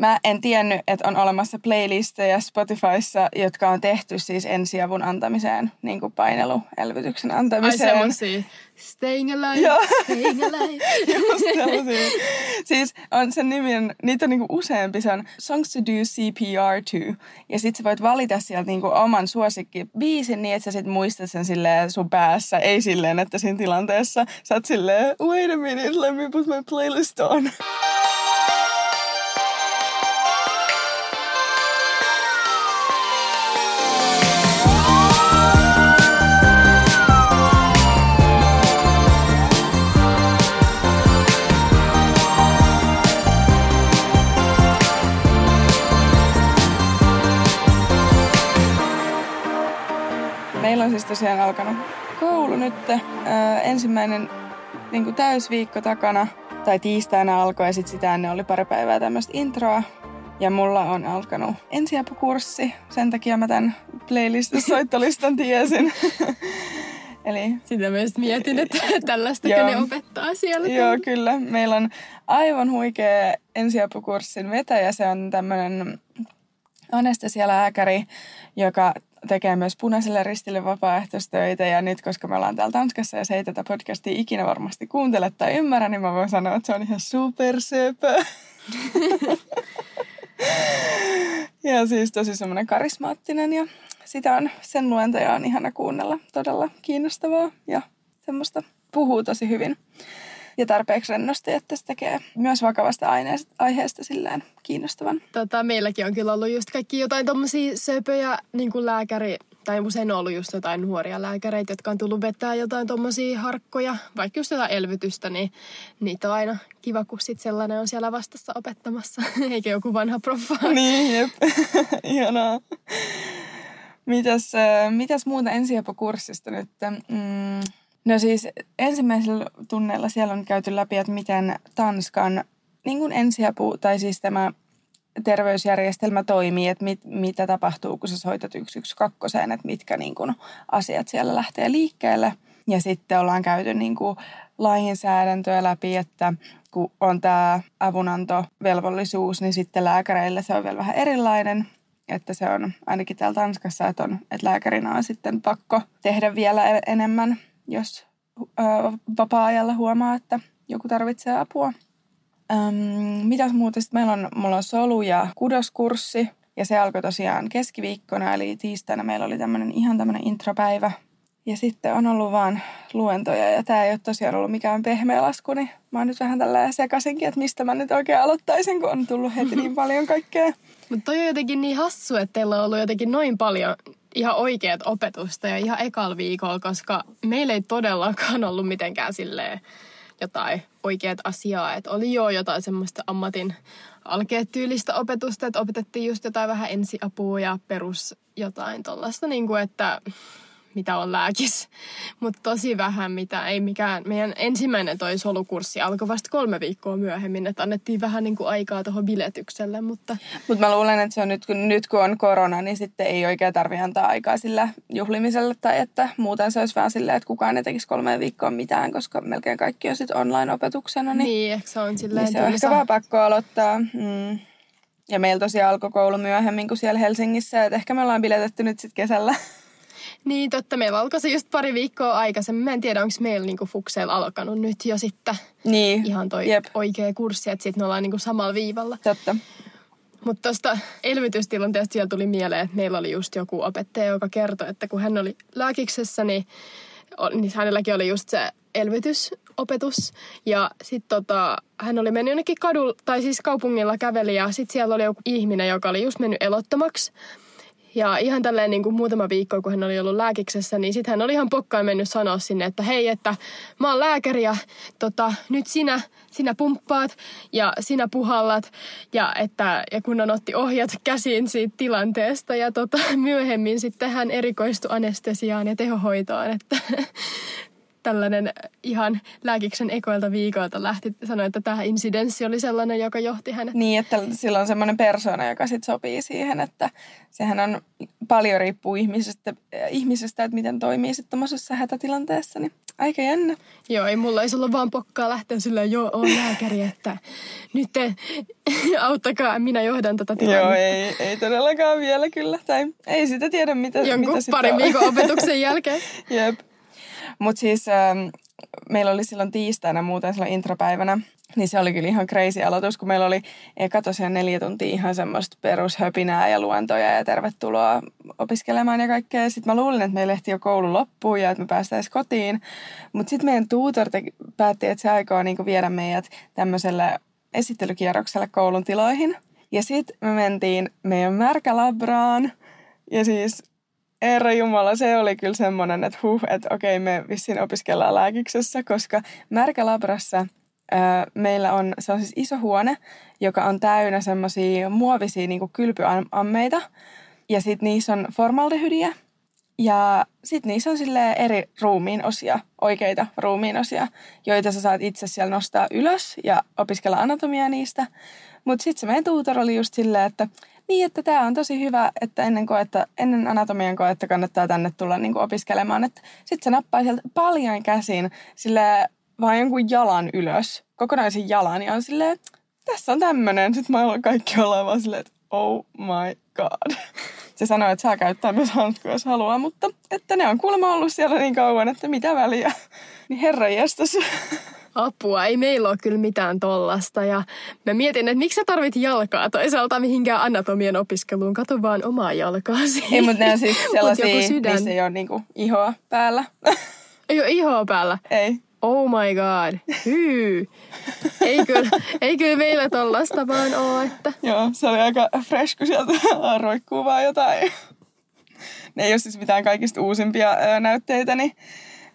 Mä en tiennyt, että on olemassa playlisteja Spotifyssa, jotka on tehty siis ensiavun antamiseen, niin kuin paineluelvytyksen antamiseen. Ai semmosia. Staying alive, Joo. staying alive. Just siis on sen nimi on, niitä on niinku useampi, se on Songs to do CPR to. Ja sit sä voit valita sieltä niinku oman suosikkibiisin niin, että sä sit muistat sen silleen sun päässä. Ei silleen, että siinä tilanteessa sä oot silleen, wait a minute, let me put my playlist on. Siis tosiaan alkanut koulu nyt. Öö, ensimmäinen niin kuin täysviikko takana, tai tiistaina alkoi ja sitten sitä ennen oli pari päivää tämmöistä introa. Ja mulla on alkanut ensiapukurssi, sen takia mä tämän playlist-soittolistan tiesin. Eli Sitä myös mietin, että tällaista ne opettaa siellä. Joo, kyllä. Meillä on aivan huikea ensiapukurssin vetäjä. Se on tämmöinen anestesialääkäri, joka tekee myös punaiselle ristille vapaaehtoistöitä. Ja nyt, koska me ollaan täällä Tanskassa ja se ei tätä podcastia ikinä varmasti kuuntele tai ymmärrä, niin mä voin sanoa, että se on ihan supersöpö. ja siis tosi semmoinen karismaattinen ja sitä on, sen luentoja on ihana kuunnella. Todella kiinnostavaa ja semmoista puhuu tosi hyvin ja tarpeeksi rennosti, että se tekee myös vakavasta aineesta, aiheesta silleen kiinnostavan. Tota, meilläkin on kyllä ollut just kaikki jotain tommosia söpöjä, niin kuin lääkäri, tai usein on ollut just jotain nuoria lääkäreitä, jotka on tullut vetää jotain tommosia harkkoja, vaikka just jotain elvytystä, niin niitä on aina kiva, kun sit sellainen on siellä vastassa opettamassa, eikä joku vanha proffa. niin, jep. Ihanaa. Mitäs, äh, mitäs muuta ensiapukurssista nyt? Mm, no siis ensimmäisellä tunneilla siellä on käyty läpi, että miten Tanskan niin kuin ensiapu, tai siis tämä terveysjärjestelmä toimii, että mit, mitä tapahtuu, kun sä soitat 112, että mitkä niin kuin, asiat siellä lähtee liikkeelle. Ja sitten ollaan käyty niin kuin, lainsäädäntöä läpi, että kun on tämä avunantovelvollisuus, niin sitten lääkäreillä se on vielä vähän erilainen. Että se on ainakin täällä Tanskassa, että, on, että lääkärinä on sitten pakko tehdä vielä e- enemmän, jos vapaa-ajalla huomaa, että joku tarvitsee apua. Öm, mitäs muuta? Sitten meillä on, mulla on solu- ja kudoskurssi. Ja se alkoi tosiaan keskiviikkona, eli tiistaina meillä oli tämmöinen ihan tämmöinen intropäivä. Ja sitten on ollut vaan luentoja, ja tämä ei ole tosiaan ollut mikään pehmeä lasku, niin mä oon nyt vähän tällä sekaisinkin, että mistä mä nyt oikein aloittaisin, kun on tullut heti niin paljon kaikkea. Mutta toi on jotenkin niin hassu, että teillä on ollut jotenkin noin paljon ihan oikeat opetusta ja ihan ekal viikolla, koska meillä ei todellakaan ollut mitenkään silleen jotain oikeat asiaa. Että oli jo jotain semmoista ammatin alkeetyylistä opetusta, että opetettiin just jotain vähän ensiapua ja perus jotain tollasta, niin kuin että mitä on lääkis. Mutta tosi vähän mitä, ei mikään. Meidän ensimmäinen toi solukurssi alkoi vasta kolme viikkoa myöhemmin, että annettiin vähän niin kuin aikaa tuohon biletykselle, mutta Mutta mä luulen, että se on nyt kun, nyt kun on korona, niin sitten ei oikein tarvi antaa aikaa sillä juhlimiselle. Tai että muuten se olisi vähän silleen, että kukaan ei tekisi kolmeen viikkoon mitään, koska melkein kaikki on sitten online-opetuksena. Niin, niin, ehkä se on silleen niin se on ehkä tylsä. vähän pakko aloittaa. Mm. Ja meillä tosiaan alkoi koulu myöhemmin kuin siellä Helsingissä, että ehkä me ollaan biletetty nyt sitten kesällä. Niin, totta. Meillä alkoi se just pari viikkoa aikaisemmin. Mä en tiedä, onko meillä niinku Fukseilla alkanut nyt jo sitten niin, ihan toi jep, oikea kurssi, että sitten me ollaan niinku samalla viivalla. totta. Mutta tuosta elvytystilanteesta siellä tuli mieleen, että meillä oli just joku opettaja, joka kertoi, että kun hän oli lääkiksessä, niin, niin hänelläkin oli just se elvytysopetus. Ja sitten tota, hän oli mennyt jonnekin kadulla, tai siis kaupungilla käveli, ja sitten siellä oli joku ihminen, joka oli just mennyt elottomaksi. Ja ihan tälleen niin kuin muutama viikko, kun hän oli ollut lääkiksessä, niin sitten hän oli ihan pokkaan mennyt sanoa sinne, että hei, että mä oon lääkäri ja tota, nyt sinä, sinä pumppaat ja sinä puhallat. Ja, että, ja kun on otti ohjat käsiin siitä tilanteesta ja tota, myöhemmin sitten hän erikoistui anestesiaan ja tehohoitoon. Että tällainen ihan lääkiksen ekoilta viikolta lähti sanoa, että tämä insidenssi oli sellainen, joka johti hänet. Niin, että sillä on semmoinen persona, joka sitten sopii siihen, että sehän on paljon riippuu ihmisestä, ihmisestä että miten toimii sitten tuommoisessa hätätilanteessa. Niin aika jännä. Joo, ei mulla ei ollut vaan pokkaa lähteä sillä, joo, on lääkäri, että nyt te auttakaa, minä johdan tätä tilannetta. Joo, ei, ei todellakaan vielä kyllä. Tai ei sitä tiedä, mitä, Jonkun mitä parin viikon opetuksen jälkeen. Jep. Mutta siis ähm, meillä oli silloin tiistaina muuten silloin intrapäivänä, niin se oli kyllä ihan crazy aloitus, kun meillä oli eka tosiaan neljä tuntia ihan semmoista perushöpinää ja luentoja ja tervetuloa opiskelemaan ja kaikkea. Sitten mä luulin, että meillä ehti jo koulu loppuun ja että me päästäisiin kotiin. Mutta sitten meidän tutor te- päätti, että se aikoo niinku viedä meidät tämmöiselle esittelykierrokselle koulun tiloihin. Ja sitten me mentiin meidän märkälabraan. Ja siis Herra Jumala, se oli kyllä semmoinen, että huh, että okei, me vissiin opiskellaan lääkiksessä, koska Märkälabrassa ää, meillä on, se on siis iso huone, joka on täynnä semmoisia muovisia niin kylpyammeita. Ja sitten niissä on formaldehydiä. Ja sitten niissä on sille eri ruumiin osia, oikeita ruumiin osia, joita sä saat itse siellä nostaa ylös ja opiskella anatomiaa niistä. Mutta sitten se meidän tuutor oli just silleen, että niin, että tämä on tosi hyvä, että ennen, koetta, ennen anatomian koetta kannattaa tänne tulla niin kuin opiskelemaan. Sitten se nappaa sieltä paljon käsin sille vaan jonkun jalan ylös, kokonaisen jalan, ja on silleen, tässä on tämmöinen. Sitten mä kaikki ollaan vaan silleen, että oh my god. Se sanoi, että saa käyttää myös hanskoja, jos haluaa, mutta että ne on kuulemma ollut siellä niin kauan, että mitä väliä. Niin herra jästäs. Apua, ei meillä ole kyllä mitään tollasta. Ja mä mietin, että miksi sä tarvit jalkaa toisaalta mihinkään anatomian opiskeluun. Kato vaan omaa jalkaasi. Ei, mutta ne on siis sellaisia, missä ei ole niinku ihoa päällä. Ei ole ihoa päällä? Ei. Oh my god. Hyy. Ei kyllä, ei kyllä meillä tollasta vaan ole, että... Joo, se oli aika fresh, kun sieltä roikkuu vaan jotain. Ne ei ole siis mitään kaikista uusimpia näytteitä, niin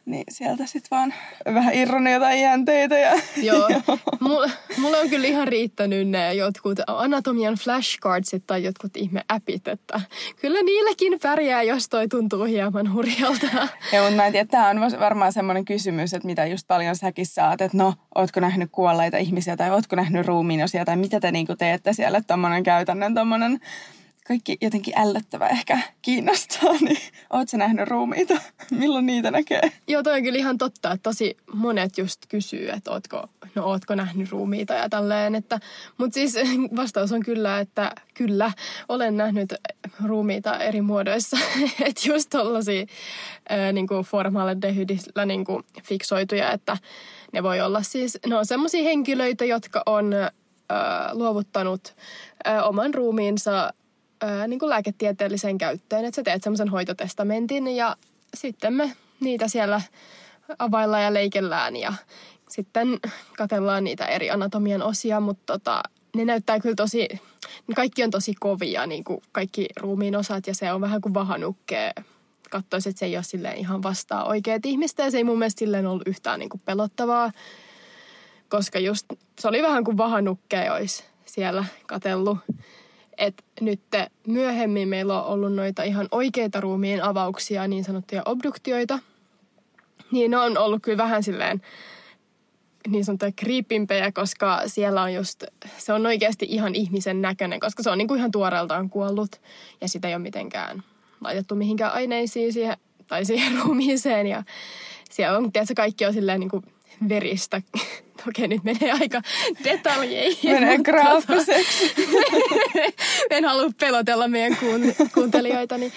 niin sieltä sitten vaan vähän irronnut jotain jänteitä. Ja, Joo. Mulle, mulle on kyllä ihan riittänyt ne jotkut anatomian flashcardsit tai jotkut ihme appit, että kyllä niilläkin pärjää, jos toi tuntuu hieman hurjalta. Joo, mutta mä en tiedä, tämä on varmaan semmoinen kysymys, että mitä just paljon säkin saat, että no, ootko nähnyt kuolleita ihmisiä tai ootko nähnyt ruumiinosia tai mitä te niinku teette siellä, tommonen käytännön tommonen kaikki jotenkin ällöttävä ehkä kiinnostaa, niin oot sä nähnyt ruumiita? Milloin niitä näkee? Joo, toi on kyllä ihan totta, että tosi monet just kysyy, että ootko, no, ootko nähnyt ruumiita ja tälleen. Että, mutta siis vastaus on kyllä, että kyllä, olen nähnyt ruumiita eri muodoissa. että just tollasia niin formaldehydillä niin fiksoituja, että ne voi olla siis, ne on semmoisia henkilöitä, jotka on luovuttanut oman ruumiinsa ää, niin kuin lääketieteelliseen käyttöön. Että sä teet semmoisen hoitotestamentin ja sitten me niitä siellä availlaan ja leikellään ja sitten katellaan niitä eri anatomian osia, mutta tota, ne näyttää kyllä tosi, kaikki on tosi kovia, niin kuin kaikki ruumiin osat ja se on vähän kuin vahanukkee. Katsoisin, että se ei ole silleen ihan vastaa oikeat ihmistä ja se ei mun mielestä silleen ollut yhtään niin kuin pelottavaa, koska just se oli vähän kuin vahanukkee olisi siellä katellut että nyt myöhemmin meillä on ollut noita ihan oikeita ruumiin avauksia, niin sanottuja obduktioita. Niin ne on ollut kyllä vähän silleen niin sanottuja kriipimpejä, koska siellä on just, se on oikeasti ihan ihmisen näköinen, koska se on niin kuin ihan tuoreeltaan kuollut ja sitä ei ole mitenkään laitettu mihinkään aineisiin siihen, tai siihen ruumiiseen ja siellä on, tiedätkö, kaikki on silleen niin kuin veristä. Okei, nyt menee aika detaljeihin. Menee graafiseksi. en halua pelotella meidän kuuntelijoita. Niin.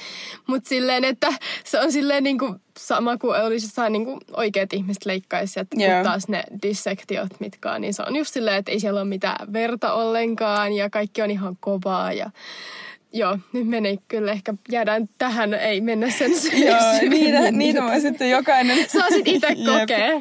Mutta silleen, että se on silleen niin kuin sama kuin olisi jossain niin kuin oikeat ihmiset leikkaisi. Että yeah. taas ne dissektiot mitkä on, niin se on just silleen, että ei siellä ole mitään verta ollenkaan ja kaikki on ihan kovaa ja Joo, nyt meni kyllä ehkä, jäädään tähän, ei mennä sen Joo, niitä, niitä voi sitten jokainen... Saa sitten itse kokea.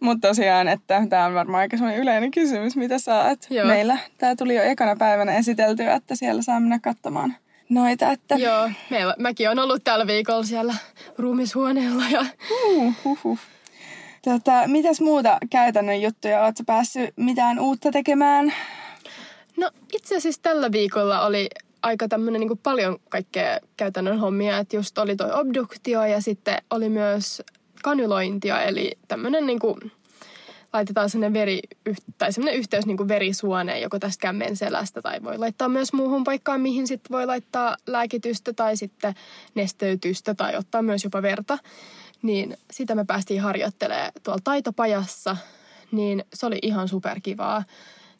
Mutta tosiaan, että tämä on varmaan aika sellainen yleinen kysymys, mitä saat. Joo. Meillä tämä tuli jo ekana päivänä esiteltyä, että siellä saa mennä katsomaan noita. Että... Joo, meillä, mäkin on ollut tällä viikolla siellä ruumishuoneella. Ja... Uh, uh, uh. Tota, mitäs muuta käytännön juttuja? Oletko päässyt mitään uutta tekemään? No itse asiassa tällä viikolla oli aika tämmöinen niin paljon kaikkea käytännön hommia, että just oli toi obduktio ja sitten oli myös kanylointia, eli tämmöinen niin kuin, laitetaan sellainen, veri, tai sellainen yhteys niin kuin verisuoneen joko tästä kämmen selästä tai voi laittaa myös muuhun paikkaan, mihin sitten voi laittaa lääkitystä tai sitten nesteytystä tai ottaa myös jopa verta. Niin sitä me päästiin harjoittelemaan tuolla taitopajassa, niin se oli ihan superkivaa.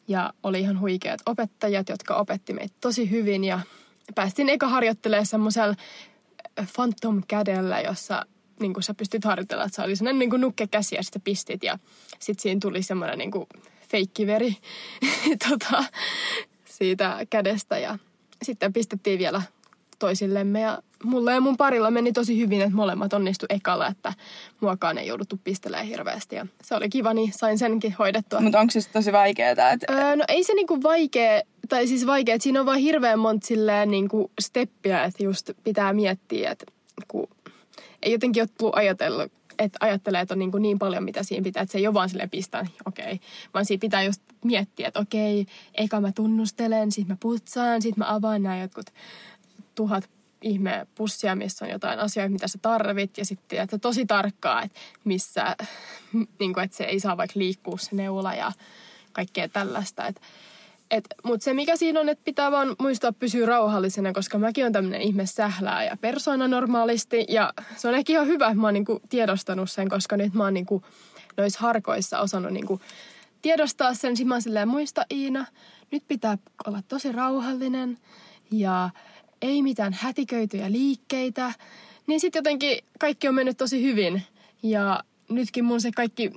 Ja oli ihan huikeat opettajat, jotka opetti meitä tosi hyvin. Ja päästiin eka harjoittelemaan semmoisella Phantom kädellä, jossa niin kuin sä pystyt harjoittelemaan, että se oli sellainen niin kuin nukke käsi ja sitten pistit. Ja sitten siinä tuli semmoinen niin feikkiveri tota, siitä kädestä. Ja sitten pistettiin vielä toisillemme ja mulle ja mun parilla meni tosi hyvin, että molemmat onnistu ekalla, että muakaan ei jouduttu pistelemään hirveästi ja se oli kiva, niin sain senkin hoidettua. Mutta onko se tosi vaikeaa? Että... Öö, no ei se niinku vaikea, tai siis vaikea, että siinä on vaan hirveän monta silleen niinku steppiä, että just pitää miettiä, että kun ei jotenkin ole tullut ajatellut, että ajattelee, että on niin, kuin niin paljon, mitä siinä pitää, että se ei ole vaan silleen pistää, okei. Okay. Vaan siinä pitää just miettiä, että okei, okay, eka mä tunnustelen, sitten mä putsaan, sitten mä avaan nämä jotkut tuhat ihme pussia, missä on jotain asioita, mitä sä tarvit. Ja sitten että tosi tarkkaa, että missä, niin kuin, että se ei saa vaikka liikkua se neula ja kaikkea tällaista. Että mutta se mikä siinä on, että pitää vaan muistaa pysyä rauhallisena, koska mäkin on tämmöinen ihme sählää ja persona normaalisti. Ja se on ehkä ihan hyvä, että mä oon niinku tiedostanut sen, koska nyt mä oon niinku noissa harkoissa osannut niinku tiedostaa sen. Sitten mä oon silleen, muista Iina, nyt pitää olla tosi rauhallinen ja ei mitään hätiköityjä liikkeitä. Niin sitten jotenkin kaikki on mennyt tosi hyvin. Ja nytkin mun se kaikki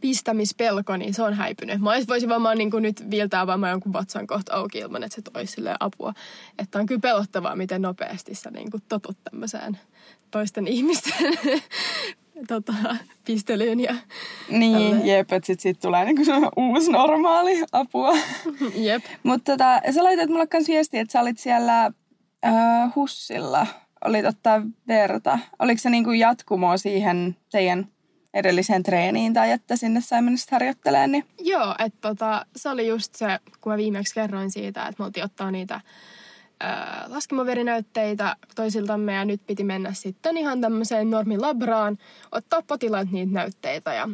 pistämispelko, niin se on häipynyt. Mä voisin vaan niin kuin nyt viiltää vaan jonkun vatsan kohta auki ilman, että se toisi apua. Että on kyllä pelottavaa, miten nopeasti sä niin kuin totut tämmöiseen toisten ihmisten tota, pistelyyn. Ja niin, tälle. jep, että sit, sit tulee niinku uusi normaali apua. jep. Mutta tota, sä laitat mulle kans viestiä, että sä olit siellä äh, Hussilla. Olit ottaa verta. Oliko se niinku jatkumoa siihen teidän edelliseen treeniin tai että sinne sai mennä harjoittelemaan. Niin... Joo, että tota, se oli just se, kun mä viimeksi kerroin siitä, että me oltiin ottaa niitä ää, laskemaverinäytteitä toisiltamme ja nyt piti mennä sitten ihan tämmöiseen normilabraan, ottaa potilaat niitä näytteitä ja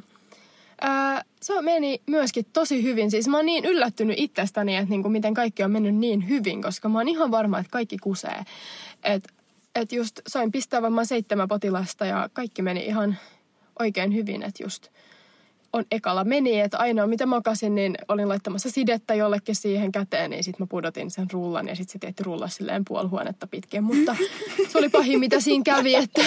ää, se meni myöskin tosi hyvin. Siis mä oon niin yllättynyt itsestäni, että niinku miten kaikki on mennyt niin hyvin, koska mä oon ihan varma, että kaikki kusee. Että et just sain pistää varmaan seitsemän potilasta ja kaikki meni ihan oikein hyvin, että just on ekalla meni, että ainoa mitä makasin, niin olin laittamassa sidettä jollekin siihen käteen, niin sitten mä pudotin sen rullan ja sitten se tietty rulla silleen puolihuonetta pitkin, mutta se oli pahin mitä siinä kävi, että...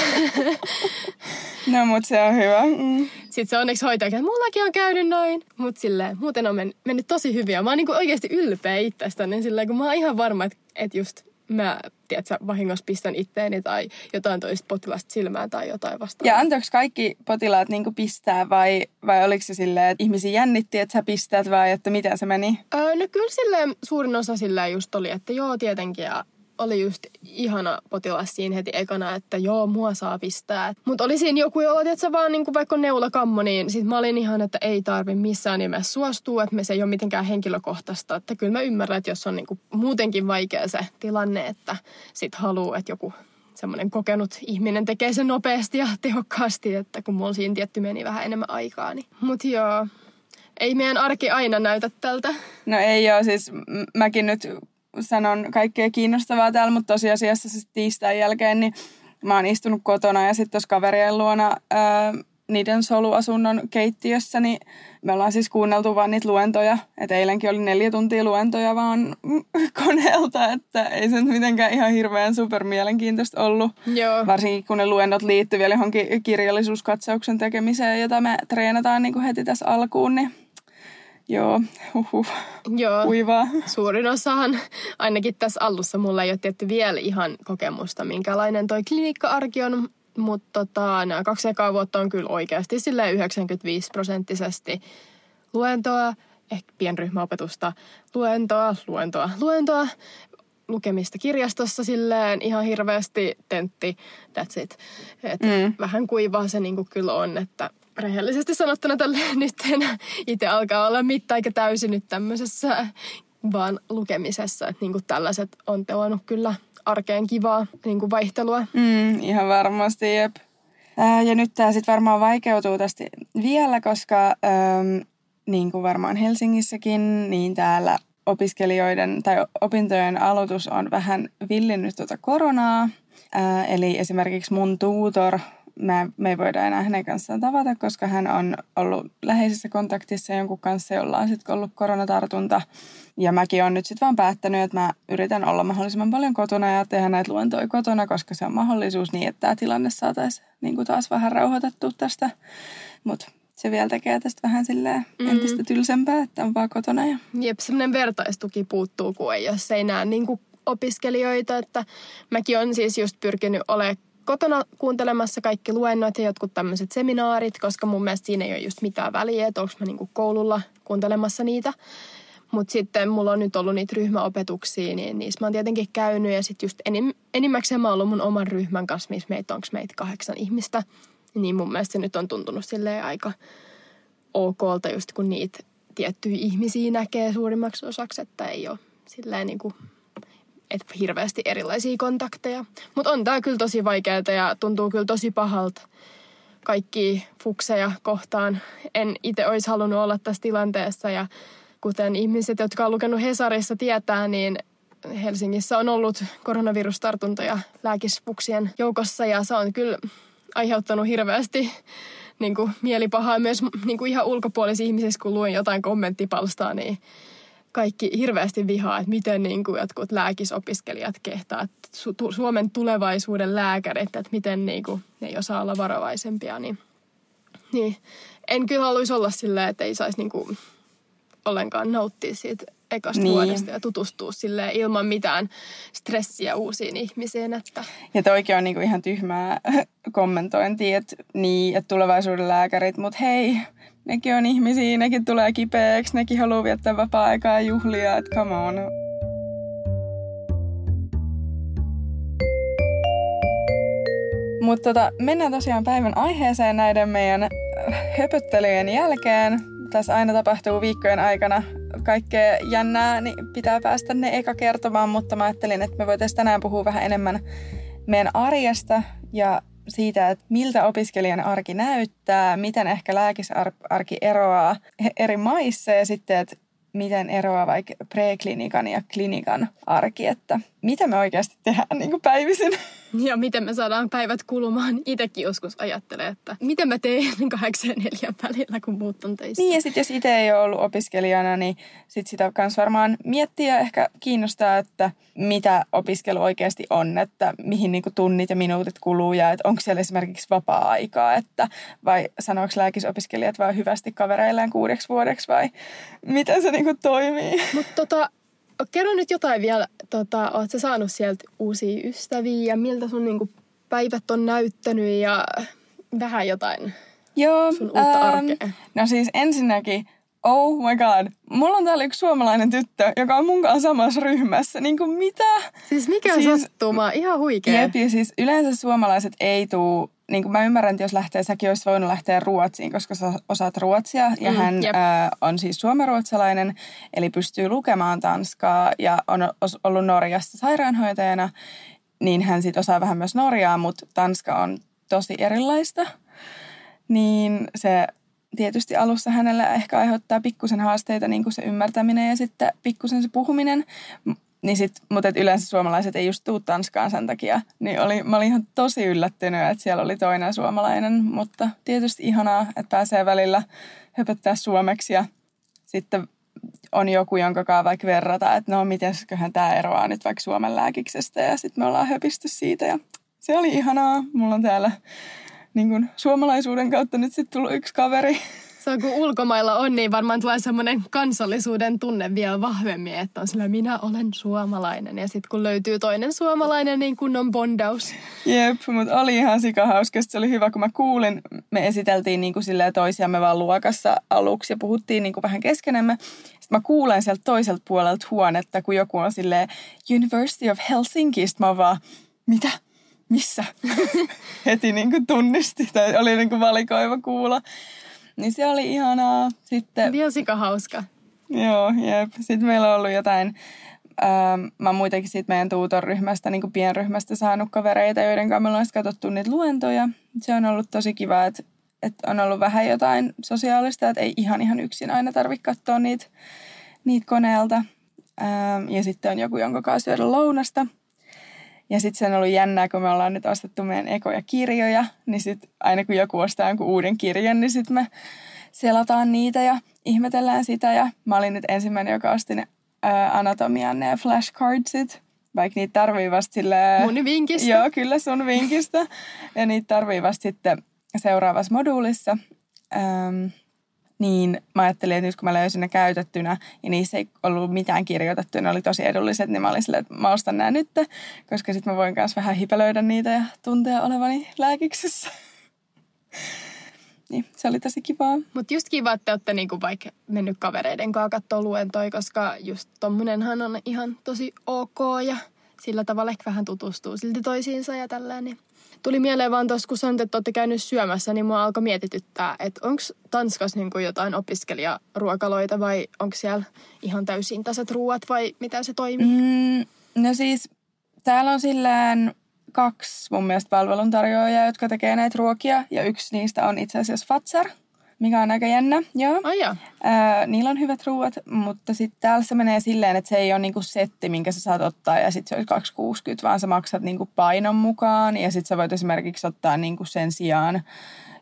No, mutta se on hyvä. Mm. Sitten se onneksi hoitaja, että mullakin on käynyt noin, mutta silleen muuten on mennyt, tosi hyviä. Mä oon niin oikeasti ylpeä itsestäni, niin silleen kun mä oon ihan varma, että, että just mä, tiedätkö, vahingossa pistän itteeni tai jotain toista potilasta silmään tai jotain vastaavaa. Ja antoiko kaikki potilaat niin pistää vai, vai oliko se silleen, että ihmisiä jännitti, että sä pistät vai että miten se meni? Öö, no kyllä silleen suurin osa silleen just oli, että joo tietenkin ja oli just ihana potilas siinä heti ekana, että joo, mua saa pistää. Mutta oli siinä joku, jolla se vaan niinku vaikka neulakammo, niin sit mä olin ihan, että ei tarvi missään nimessä suostua, että me se ei ole mitenkään henkilökohtaista. Että kyllä mä ymmärrän, että jos on niinku muutenkin vaikea se tilanne, että sit haluaa, että joku semmoinen kokenut ihminen tekee sen nopeasti ja tehokkaasti, että kun mulla siinä tietty meni vähän enemmän aikaa. Niin. Mut joo, ei meidän arki aina näytä tältä. No ei joo, siis mäkin nyt sanon kaikkea kiinnostavaa täällä, mutta tosiasiassa siis tiistain jälkeen niin mä oon istunut kotona ja sitten tuossa kaverien luona ää, niiden soluasunnon keittiössä, niin me ollaan siis kuunneltu vaan niitä luentoja. Että eilenkin oli neljä tuntia luentoja vaan koneelta, että ei se nyt mitenkään ihan hirveän super mielenkiintoista ollut. Joo. Varsinkin kun ne luennot liittyy vielä johonkin kirjallisuuskatsauksen tekemiseen, jota me treenataan niin kuin heti tässä alkuun, niin Joo, huhu. Joo. Kuivaa. Suurin osahan, ainakin tässä alussa mulla ei ole tietty vielä ihan kokemusta, minkälainen toi klinikka-arki on, mutta tota, nämä kaksi ekaa vuotta on kyllä oikeasti sille 95 prosenttisesti luentoa, ehkä pienryhmäopetusta, luentoa, luentoa, luentoa, lukemista kirjastossa silleen ihan hirveästi tentti, that's it. Et mm. Vähän kuivaa se niinku kyllä on, että rehellisesti sanottuna tälle nyt itse alkaa olla mitta eikä täysin nyt tämmöisessä vaan lukemisessa. Että niin tällaiset on tuonut kyllä arkeen kivaa niin vaihtelua. Mm, ihan varmasti, jep. Ää, ja nyt tämä sitten varmaan vaikeutuu tästä vielä, koska äm, niin kuin varmaan Helsingissäkin, niin täällä opiskelijoiden tai opintojen aloitus on vähän villinnyt tuota koronaa. Ää, eli esimerkiksi mun tuutor mä, me ei voida enää hänen kanssaan tavata, koska hän on ollut läheisessä kontaktissa jonkun kanssa, jolla on sitten ollut koronatartunta. Ja mäkin olen nyt sitten vaan päättänyt, että mä yritän olla mahdollisimman paljon kotona ja tehdä näitä luentoja kotona, koska se on mahdollisuus niin, että tämä tilanne saataisiin niin taas vähän rauhoitettua tästä. Mutta se vielä tekee tästä vähän silleen mm. entistä tylsempää, että on vaan kotona. Ja... Jep, semmoinen vertaistuki puuttuu, kun ei, jos ei näe niin kuin opiskelijoita. Että mäkin on siis just pyrkinyt olemaan kotona kuuntelemassa kaikki luennot ja jotkut tämmöiset seminaarit, koska mun mielestä siinä ei ole just mitään väliä, että onko mä niinku koululla kuuntelemassa niitä. Mutta sitten mulla on nyt ollut niitä ryhmäopetuksia, niin niissä mä oon tietenkin käynyt. Ja sitten just enim, enimmäkseen mä oon ollut mun oman ryhmän kanssa, missä meitä onko meitä kahdeksan ihmistä. Niin mun mielestä se nyt on tuntunut silleen aika okolta, just kun niitä tiettyjä ihmisiä näkee suurimmaksi osaksi, että ei ole silleen niin kuin että hirveästi erilaisia kontakteja. Mutta on tämä kyllä tosi vaikeaa ja tuntuu kyllä tosi pahalta kaikki fukseja kohtaan. En itse olisi halunnut olla tässä tilanteessa ja kuten ihmiset, jotka on lukenut Hesarissa tietää, niin Helsingissä on ollut koronavirustartuntoja lääkisfuksien joukossa ja se on kyllä aiheuttanut hirveästi niin kuin, mielipahaa myös niin kuin ihan ulkopuolisia ihmisissä, kun luin jotain kommenttipalstaa, niin kaikki hirveästi vihaa, että miten niin kuin jotkut lääkisopiskelijat kehtaa, Su- Suomen tulevaisuuden lääkärit, että miten niin kuin, ne ei osaa olla varovaisempia, niin, niin en kyllä haluaisi olla silleen, että ei saisi niin kuin ollenkaan nauttia siitä ekasta niin. vuodesta ja tutustua sille ilman mitään stressiä uusiin ihmisiin. Että. Ja toikin on niinku ihan tyhmää kommentointia, että, niin, että tulevaisuuden lääkärit, mutta hei, nekin on ihmisiä, nekin tulee kipeäksi, nekin haluaa viettää vapaa-aikaa ja juhlia, että come on. Mutta tota, mennään tosiaan päivän aiheeseen näiden meidän höpöttelyjen jälkeen. Tässä aina tapahtuu viikkojen aikana kaikkea jännää, niin pitää päästä ne eka kertomaan, mutta mä ajattelin, että me voitaisiin tänään puhua vähän enemmän meidän arjesta ja siitä, että miltä opiskelijan arki näyttää, miten ehkä lääkisarki eroaa eri maissa ja sitten, että miten eroaa vaikka preklinikan ja klinikan arki, että mitä me oikeasti tehdään niin kuin päivisin. Ja miten me saadaan päivät kulumaan. Itsekin joskus ajattelee, että miten mä teen kahdeksan ja neljän välillä, kun muut on töissä. Niin ja sitten jos itse ei ole ollut opiskelijana, niin sit sitä kans varmaan miettiä ehkä kiinnostaa, että mitä opiskelu oikeasti on, että mihin niinku tunnit ja minuutit kuluu ja että onko siellä esimerkiksi vapaa-aikaa, että vai sanooko lääkisopiskelijat vaan hyvästi kavereilleen kuudeksi vuodeksi vai miten se niinku toimii. Mutta tota, kerro nyt jotain vielä, tota, oot sä saanut sieltä uusia ystäviä ja miltä sun niinku päivät on näyttänyt ja vähän jotain Joo, sun uutta ähm, arkea? No siis ensinnäkin, oh my god, mulla on täällä yksi suomalainen tyttö, joka on mun kanssa samassa ryhmässä. Niin kuin mitä? Siis mikä siis, sattuma, ihan huikea. Jep, ja siis yleensä suomalaiset ei tuu niin kuin mä ymmärrän, että jos lähtee, säkin olisi voinut lähteä Ruotsiin, koska sä osaat ruotsia ja mm, hän ää, on siis suomenruotsalainen, eli pystyy lukemaan tanskaa ja on ollut Norjassa sairaanhoitajana, niin hän sitten osaa vähän myös norjaa, mutta tanska on tosi erilaista. Niin se tietysti alussa hänellä ehkä aiheuttaa pikkusen haasteita, niin kuin se ymmärtäminen ja sitten pikkusen se puhuminen. Niin sit, mutta yleensä suomalaiset ei just tuu Tanskaan sen takia. Niin oli, mä olin ihan tosi yllättynyt, että siellä oli toinen suomalainen. Mutta tietysti ihanaa, että pääsee välillä höpöttää suomeksi ja sitten on joku, jonka kanssa vaikka verrata, että no mitenköhän tämä eroaa nyt vaikka Suomen lääkiksestä ja sitten me ollaan höpisty siitä ja se oli ihanaa. Mulla on täällä niin kun, suomalaisuuden kautta nyt sitten tullut yksi kaveri, se on kun ulkomailla on, niin varmaan tulee semmoinen kansallisuuden tunne vielä vahvemmin, että on sillä minä olen suomalainen. Ja sitten kun löytyy toinen suomalainen, niin kun on bondaus. Jep, mutta oli ihan sikahauska. Se oli hyvä, kun mä kuulin, me esiteltiin niin kuin toisiamme vaan luokassa aluksi ja puhuttiin niin kuin vähän keskenemme. Sitten mä kuulen sieltä toiselta puolelta huonetta, kun joku on silleen University of Helsinki. Sitten mä vaan, mitä? Missä? Heti niin kuin tunnisti tai oli niin kuin valikoiva kuulla. Niin se oli ihanaa. Sitten... Ihan sika hauska. Joo, jep. Sitten meillä on ollut jotain ähm, mä muutenkin siitä meidän tuutorryhmästä, niin kuin pienryhmästä saanut kavereita, joiden kanssa me ollaan katsottu niitä luentoja. Se on ollut tosi kiva, että, että on ollut vähän jotain sosiaalista, että ei ihan ihan yksin aina tarvitse katsoa niitä, niitä koneelta. Ähm, ja sitten on joku, jonka kanssa syödä lounasta. Ja sitten se on ollut jännää, kun me ollaan nyt ostettu meidän ekoja kirjoja, niin sitten aina kun joku ostaa jonkun uuden kirjan, niin sitten me selataan niitä ja ihmetellään sitä. Ja mä olin nyt ensimmäinen, joka osti ne anatomian ne flashcardsit, vaikka niitä tarvii vasta silleen... Mun vinkistä. Joo, kyllä sun vinkistä. ja niitä tarvii vasta sitten seuraavassa moduulissa. Ähm, niin mä ajattelin, että nyt kun mä löysin ne käytettynä ja niissä ei ollut mitään kirjoitettu, ne oli tosi edulliset, niin mä olin silleen, että mä ostan nämä nyt, koska sitten mä voin myös vähän hipelöidä niitä ja tuntea olevani lääkiksessä. niin, se oli tosi kivaa. Mutta just kiva, että olette niinku vaikka mennyt kavereiden kanssa katsoa luentoja, koska just tommonenhan on ihan tosi ok ja sillä tavalla ehkä vähän tutustuu silti toisiinsa ja tällä niin Tuli mieleen vaan tuossa, kun sanoit, että olette käynyt syömässä, niin mua alkoi mietityttää, että onko Tanskassa niin jotain opiskelijaruokaloita vai onko siellä ihan täysin tasat ruuat vai mitä se toimii? Mm, no siis täällä on silleen kaksi mun mielestä palveluntarjoajaa, jotka tekee näitä ruokia ja yksi niistä on itse asiassa Fatser – mikä on aika jännä. Joo. Oh, joo. Öö, niillä on hyvät ruuat, mutta sitten täällä se menee silleen, että se ei ole niinku setti, minkä sä saat ottaa ja sitten se olisi 260, vaan sä maksat niinku painon mukaan ja sitten sä voit esimerkiksi ottaa niinku sen sijaan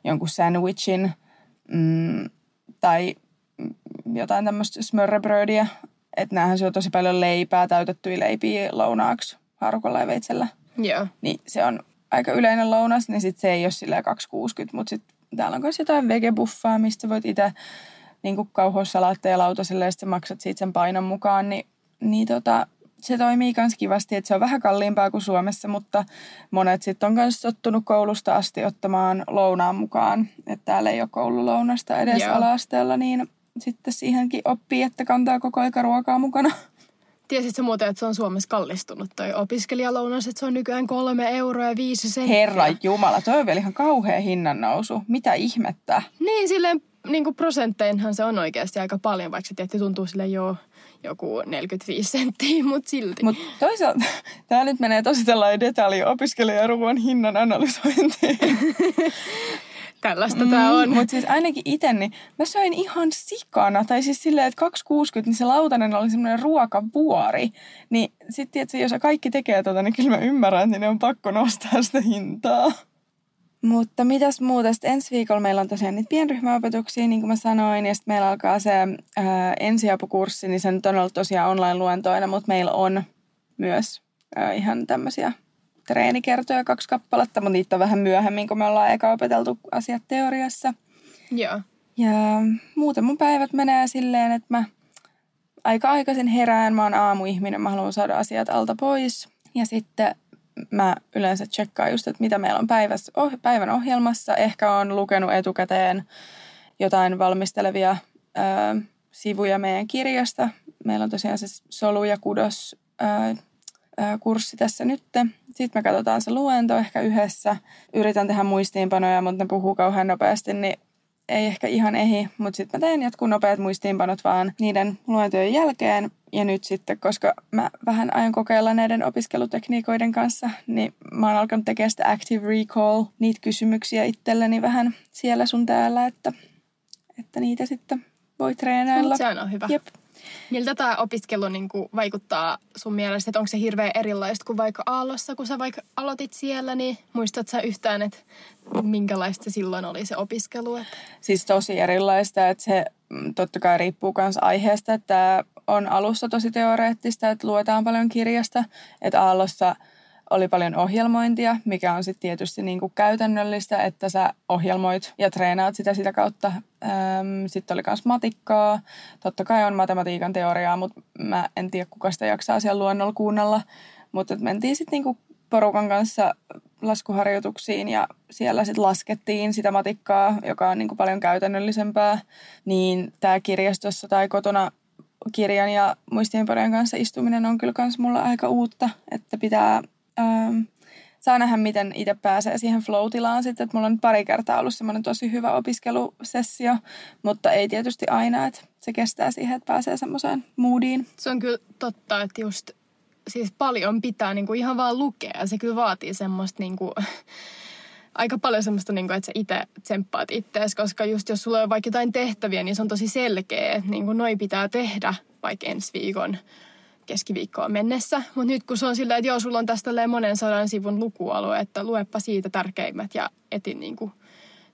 jonkun sandwichin mm, tai jotain tämmöistä smörrebrödiä. Että näähän syö tosi paljon leipää, täytettyjä leipiä lounaaksi haarukalla ja veitsellä. Joo. Niin se on aika yleinen lounas, niin sitten se ei ole silleen 260, mutta sitten täällä on myös jotain vegebuffaa, mistä voit itse niin kauhoissalaatteja lautaselle ja sitten maksat siitä sen painon mukaan, niin, niin tota, se toimii myös kivasti, että se on vähän kalliimpaa kuin Suomessa, mutta monet sitten on myös tottunut koulusta asti ottamaan lounaan mukaan, että täällä ei ole koululounasta edes Joo. ala-asteella, niin sitten siihenkin oppii, että kantaa koko aika ruokaa mukana. Tiesitkö muuten, että se on Suomessa kallistunut toi opiskelijalounas, että se on nykyään kolme euroa ja viisi senttiä. Herra Jumala, toi on vielä ihan kauhea hinnan nousu. Mitä ihmettä? Niin, silleen niin kuin prosentteinhan se on oikeasti aika paljon, vaikka se tietysti tuntuu sille jo joku 45 senttiä, mutta silti. Mutta toisaalta tämä nyt menee tosi tällainen detalji opiskelijaruuan hinnan analysointiin. Tällaista mm, tämä on. Mutta siis ainakin itse, niin mä söin ihan sikana. Tai siis silleen, että 260, niin se lautanen oli semmoinen ruokavuori. Niin sitten, että jos kaikki tekee tota, niin kyllä mä ymmärrän, että ne on pakko nostaa sitä hintaa. Mutta mitäs muuta? Sitten ensi viikolla meillä on tosiaan niitä pienryhmäopetuksia, niin kuin mä sanoin. Ja sitten meillä alkaa se ää, ensiapukurssi, niin se nyt on ollut tosiaan online-luentoina, mutta meillä on myös ää, ihan tämmöisiä treenikertoja kaksi kappaletta, mutta niitä on vähän myöhemmin, kun me ollaan eka opeteltu asiat teoriassa. Joo. Ja muuten mun päivät menee silleen, että mä aika aikaisin herään, mä oon aamuihminen, mä haluan saada asiat alta pois. Ja sitten mä yleensä tsekkaan just, että mitä meillä on päivässä, oh, päivän ohjelmassa. Ehkä on lukenut etukäteen jotain valmistelevia ö, sivuja meidän kirjasta. Meillä on tosiaan se solu- ja kudos ö, kurssi tässä nyt. Sitten me katsotaan se luento ehkä yhdessä. Yritän tehdä muistiinpanoja, mutta ne puhuu kauhean nopeasti, niin ei ehkä ihan ehi. Mutta sitten mä teen jotkut nopeat muistiinpanot vaan niiden luentojen jälkeen. Ja nyt sitten, koska mä vähän aion kokeilla näiden opiskelutekniikoiden kanssa, niin mä oon alkanut tekemään sitä active recall, niitä kysymyksiä itselleni vähän siellä sun täällä, että, että niitä sitten voi treenailla. Se on hyvä. Jep. Miltä tämä opiskelu niin kuin vaikuttaa sun mielestä, että onko se hirveän erilaista kuin vaikka Aallossa, kun sä vaikka aloitit siellä, niin muistatko sä yhtään, että minkälaista silloin oli se opiskelu? Että... Siis tosi erilaista, että se mm, totta kai riippuu myös aiheesta, että on alussa tosi teoreettista, että luetaan paljon kirjasta, että Aallossa – oli paljon ohjelmointia, mikä on sitten tietysti niin kuin käytännöllistä, että sä ohjelmoit ja treenaat sitä sitä kautta. Sitten oli myös matikkaa. Totta kai on matematiikan teoriaa, mutta mä en tiedä, kuka sitä jaksaa siellä luonnolla kuunnella. Mutta mentiin sitten niinku porukan kanssa laskuharjoituksiin ja siellä sitten laskettiin sitä matikkaa, joka on niinku paljon käytännöllisempää. Niin tämä kirjastossa tai kotona kirjan ja muistiinpanojen kanssa istuminen on kyllä myös mulla aika uutta, että pitää ähm, saa nähdä, miten itse pääsee siihen flow sitten. Että mulla on pari kertaa ollut semmoinen tosi hyvä opiskelusessio, mutta ei tietysti aina, että se kestää siihen, että pääsee semmoiseen moodiin. Se on kyllä totta, että just siis paljon pitää niin kuin ihan vaan lukea. Se kyllä vaatii semmoista niin kuin, aika paljon semmoista, niin kuin, että sä itse tsemppaat ittees, koska just jos sulla on vaikka jotain tehtäviä, niin se on tosi selkeä, että niin kuin noi pitää tehdä vaikka ensi viikon keskiviikkoon mennessä. Mutta nyt kun se on sillä, että joo, sulla on tästä monen sadan sivun lukualue, että luepa siitä tärkeimmät ja etin niin kuin,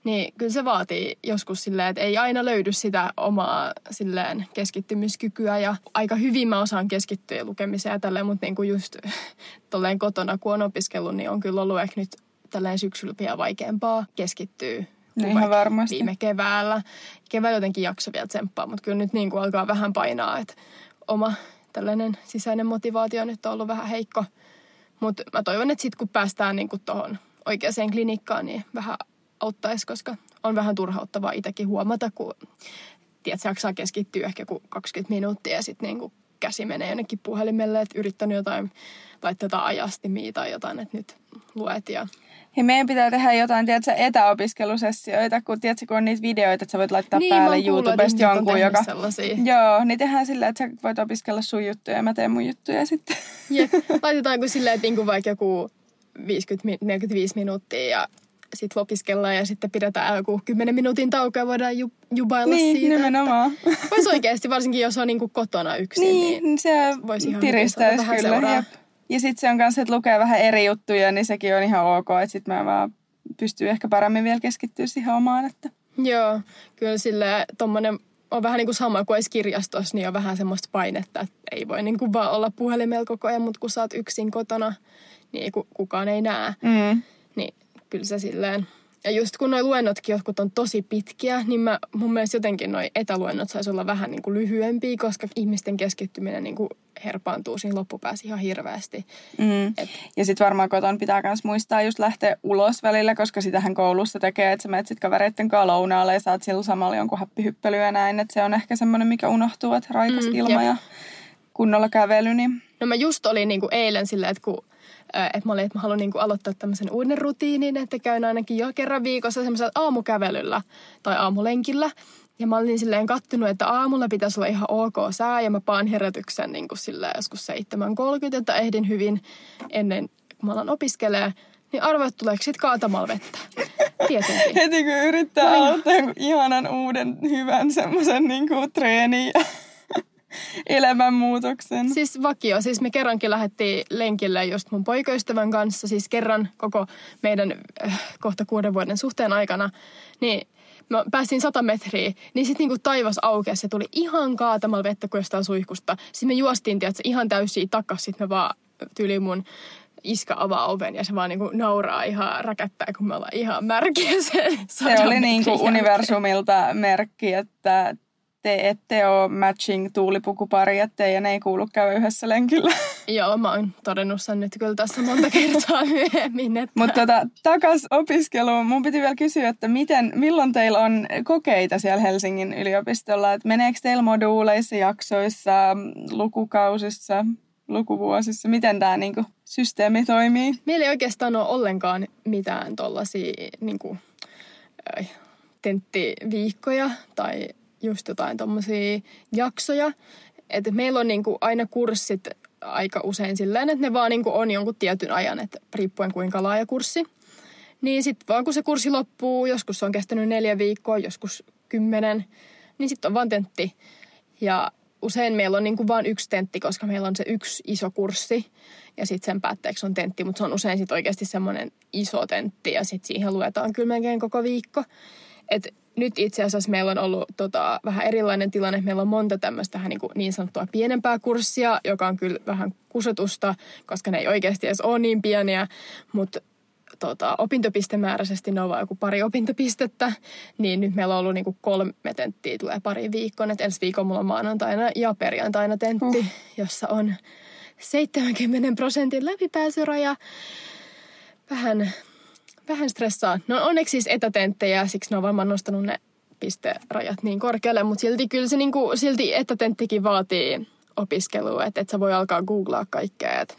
niin kyllä se vaatii joskus silleen, että ei aina löydy sitä omaa silleen keskittymiskykyä ja aika hyvin mä osaan keskittyä lukemiseen ja tälleen, mutta niin kuin just tolleen kotona kun on opiskellut, niin on kyllä ollut ehkä nyt tälleen syksyllä vielä vaikeampaa keskittyä No ihan varmasti. viime keväällä. Keväällä jotenkin jakso vielä tsemppaa, mutta kyllä nyt niin kuin alkaa vähän painaa, että oma tällainen sisäinen motivaatio nyt on ollut vähän heikko. Mutta mä toivon, että sitten kun päästään niin tuohon oikeaan klinikkaan, niin vähän auttaisi, koska on vähän turhauttavaa itsekin huomata, kun tiedät, jaksaa keskittyä ehkä 20 minuuttia ja sitten niin käsi menee jonnekin puhelimelle, että yrittänyt jotain laittaa jotain tai jotain, että nyt luet ja Hei, meidän pitää tehdä jotain, tiedätkö, etäopiskelusessioita, kun, tiedätkö, kun on niitä videoita, että sä voit laittaa niin, päälle YouTubesta jonkun, joka... Sellaisia. Joo, niin tehdään silleen, että sä voit opiskella sun juttuja ja mä teen mun juttuja sitten. Jep. Laitetaanko silleen, että niinku vaikka joku 50-45 minuuttia ja sitten lopiskellaan ja sitten pidetään joku 10 minuutin tauko ja voidaan ju, jubailla niin, siitä. nimenomaan. Voisi oikeasti, varsinkin jos on niinku kotona yksin, niin, niin se voisi ihan piristäisi kyllä. Jep. Ja sitten se on kanssa, että lukee vähän eri juttuja, niin sekin on ihan ok. Että sitten mä vaan pystyy ehkä paremmin vielä keskittyä siihen omaan. Että. Joo, kyllä sille tommonen on vähän niin kuin sama kuin kirjastossa, niin on vähän semmoista painetta, että ei voi niin kuin vaan olla puhelimella koko ajan, mutta kun sä oot yksin kotona, niin kukaan ei näe. Mm. Niin kyllä se silleen ja just kun nuo luennotkin jotkut on tosi pitkiä, niin mä, mun mielestä jotenkin nuo etäluennot saisi olla vähän niin kuin lyhyempiä, koska ihmisten keskittyminen niin kuin herpaantuu siinä loppupäässä ihan hirveästi. Mm. Et... Ja sitten varmaan koton pitää myös muistaa just lähteä ulos välillä, koska sitähän koulussa tekee, että sä menet sitten kavereitten kanssa lounaalle ja saat sillä samalla jonkun happihyppelyä ja näin. Että se on ehkä semmoinen, mikä unohtuu, että raikas mm, ilma jep. ja kunnolla kävely. Niin... No mä just olin niin kuin eilen silleen, että kun että mä olin, että mä haluan niin kuin aloittaa tämmöisen uuden rutiinin, että käyn ainakin jo kerran viikossa semmoisella aamukävelyllä tai aamulenkillä. Ja mä olin silleen kattonut, että aamulla pitäisi olla ihan ok sää ja mä paan herätyksen niin kuin silleen joskus 7.30, että ehdin hyvin ennen kun mä alan opiskelee. Niin että tuleeko sit kaatamalla vettä? Tietenkin. Heti kun yrittää no, aloittaa ihanan uuden hyvän semmoisen niin treeniin elämänmuutoksen. Siis vakio. Siis me kerrankin lähdettiin lenkille just mun poikaystävän kanssa, siis kerran koko meidän äh, kohta kuuden vuoden suhteen aikana. Niin mä päästiin sata metriä, niin sitten niinku taivas aukesi se tuli ihan kaatamalla vettä kuin jostain suihkusta. Sitten me juostiin, tiedätkö, ihan täysiä takas, sitten me vaan tyyli mun iska avaa oven ja se vaan niinku nauraa ihan räkättää, kun me ollaan ihan märkiä se Se oli niinku universumilta merkki, että te ette ole matching tuulipukupari, ettei ja ne ei kuulu käydä yhdessä lenkillä. Joo, mä oon todennut sen nyt kyllä tässä monta kertaa myöhemmin. Että... Mutta tota, takas opiskeluun. Mun piti vielä kysyä, että miten, milloin teillä on kokeita siellä Helsingin yliopistolla? Et meneekö teillä moduuleissa, jaksoissa, lukukausissa, lukuvuosissa? Miten tämä niinku, systeemi toimii? Meillä ei oikeastaan ole ollenkaan mitään tuollaisia niinku, tenttiviikkoja tai just jotain tommosia jaksoja. Että meillä on niinku aina kurssit aika usein silleen, että ne vaan niinku on jonkun tietyn ajan, että riippuen kuinka laaja kurssi. Niin sitten vaan kun se kurssi loppuu, joskus se on kestänyt neljä viikkoa, joskus kymmenen, niin sitten on vaan tentti. Ja usein meillä on niinku vain yksi tentti, koska meillä on se yksi iso kurssi ja sitten sen päätteeksi on tentti, mutta se on usein sitten oikeasti semmoinen iso tentti ja sitten siihen luetaan kyllä koko viikko. Et nyt itse asiassa meillä on ollut tota, vähän erilainen tilanne. Meillä on monta tämmöistä niin, niin sanottua pienempää kurssia, joka on kyllä vähän kusotusta, koska ne ei oikeasti edes ole niin pieniä. Mutta tota, opintopistemääräisesti ne on vain joku pari opintopistettä, niin nyt meillä on ollut niin kuin kolme tenttiä tulee pari viikkoon. Et ensi viikolla mulla on maanantaina ja perjantaina tentti, uh. jossa on 70 prosentin läpipääsyraja. Vähän vähän stressaa. No onneksi siis etätenttejä, siksi ne on varmaan nostanut ne pisterajat niin korkealle, mutta silti kyllä se niinku, silti etätenttikin vaatii opiskelua, että et sä voi alkaa googlaa kaikkea. Et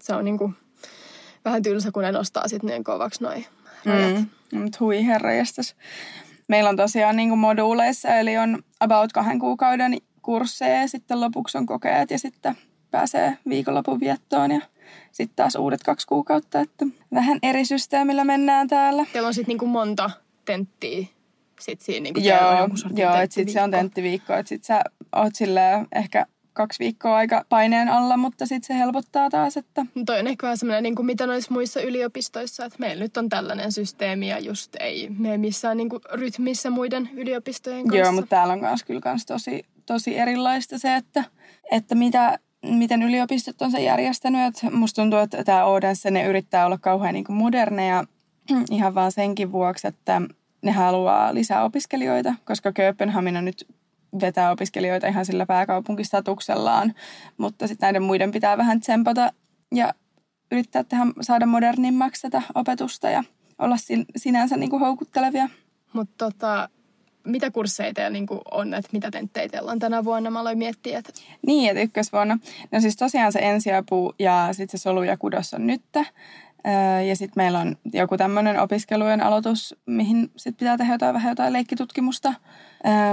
se on niinku vähän tylsä, kun ne nostaa sitten niin kovaksi noin rajat. Mm, mutta hui herra. Meillä on tosiaan niin moduuleissa, eli on about kahden kuukauden kursseja ja sitten lopuksi on kokeet ja sitten pääsee viikonlopun viettoon ja sitten taas uudet kaksi kuukautta, että vähän eri systeemillä mennään täällä. Teillä on sitten niinku monta tenttiä sit siinä niinku Joo, joo että sitten se on tenttiviikko, että sitten sä oot silleen ehkä kaksi viikkoa aika paineen alla, mutta sitten se helpottaa taas, että... No toi on ehkä vähän semmoinen, niin kuin mitä noissa muissa yliopistoissa, että meillä nyt on tällainen systeemi ja just ei mene missään niin kuin rytmissä muiden yliopistojen kanssa. Joo, mutta täällä on myös kyllä kans tosi, tosi erilaista se, että, että mitä, miten yliopistot on se järjestänyt. Että musta tuntuu, että tämä Odense, ne yrittää olla kauhean niin kuin moderneja ihan vaan senkin vuoksi, että ne haluaa lisää opiskelijoita, koska Kööpenhamina nyt vetää opiskelijoita ihan sillä pääkaupunkistatuksellaan, mutta sitten näiden muiden pitää vähän tsempata ja yrittää tehdä, saada modernimmaksi tätä opetusta ja olla sinänsä niin kuin houkuttelevia. Mutta tota, mitä kursseja teillä niin on, että mitä tenttejä teillä on tänä vuonna? Mä aloin miettiä, että... Niin, että ykkösvuonna. No siis tosiaan se ensiapu ja sitten se solu ja kudos on nyttä. Ja sitten meillä on joku tämmöinen opiskelujen aloitus, mihin sitten pitää tehdä jotain vähän jotain leikkitutkimusta.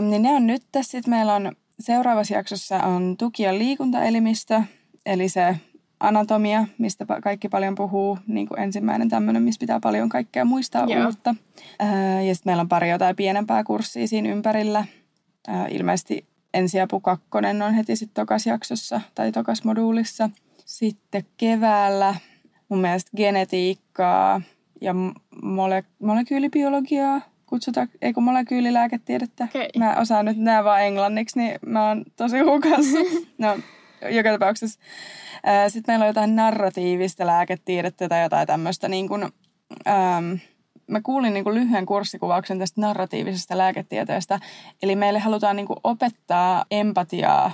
Niin ne on nyt. Sitten meillä on seuraavassa jaksossa on tuki- ja liikuntaelimistö, eli se anatomia, mistä kaikki paljon puhuu, niin kuin ensimmäinen tämmöinen, missä pitää paljon kaikkea muistaa Joo. uutta. Ja sitten meillä on pari jotain pienempää kurssia siinä ympärillä. Ilmeisesti ensiapu kakkonen on heti sitten tokas jaksossa tai tokas moduulissa. Sitten keväällä mun mielestä genetiikkaa ja mole- molekyylibiologiaa kutsutaan, ei kun molekyylilääketiedettä. Okay. Mä osaan nyt nämä vaan englanniksi, niin mä oon tosi hukassa. no, joka tapauksessa. Sitten meillä on jotain narratiivista lääketiedettä tai jotain tämmöistä niin kuin, ähm, mä kuulin niin kuin lyhyen kurssikuvauksen tästä narratiivisesta lääketieteestä. Eli meille halutaan niin kuin opettaa empatiaa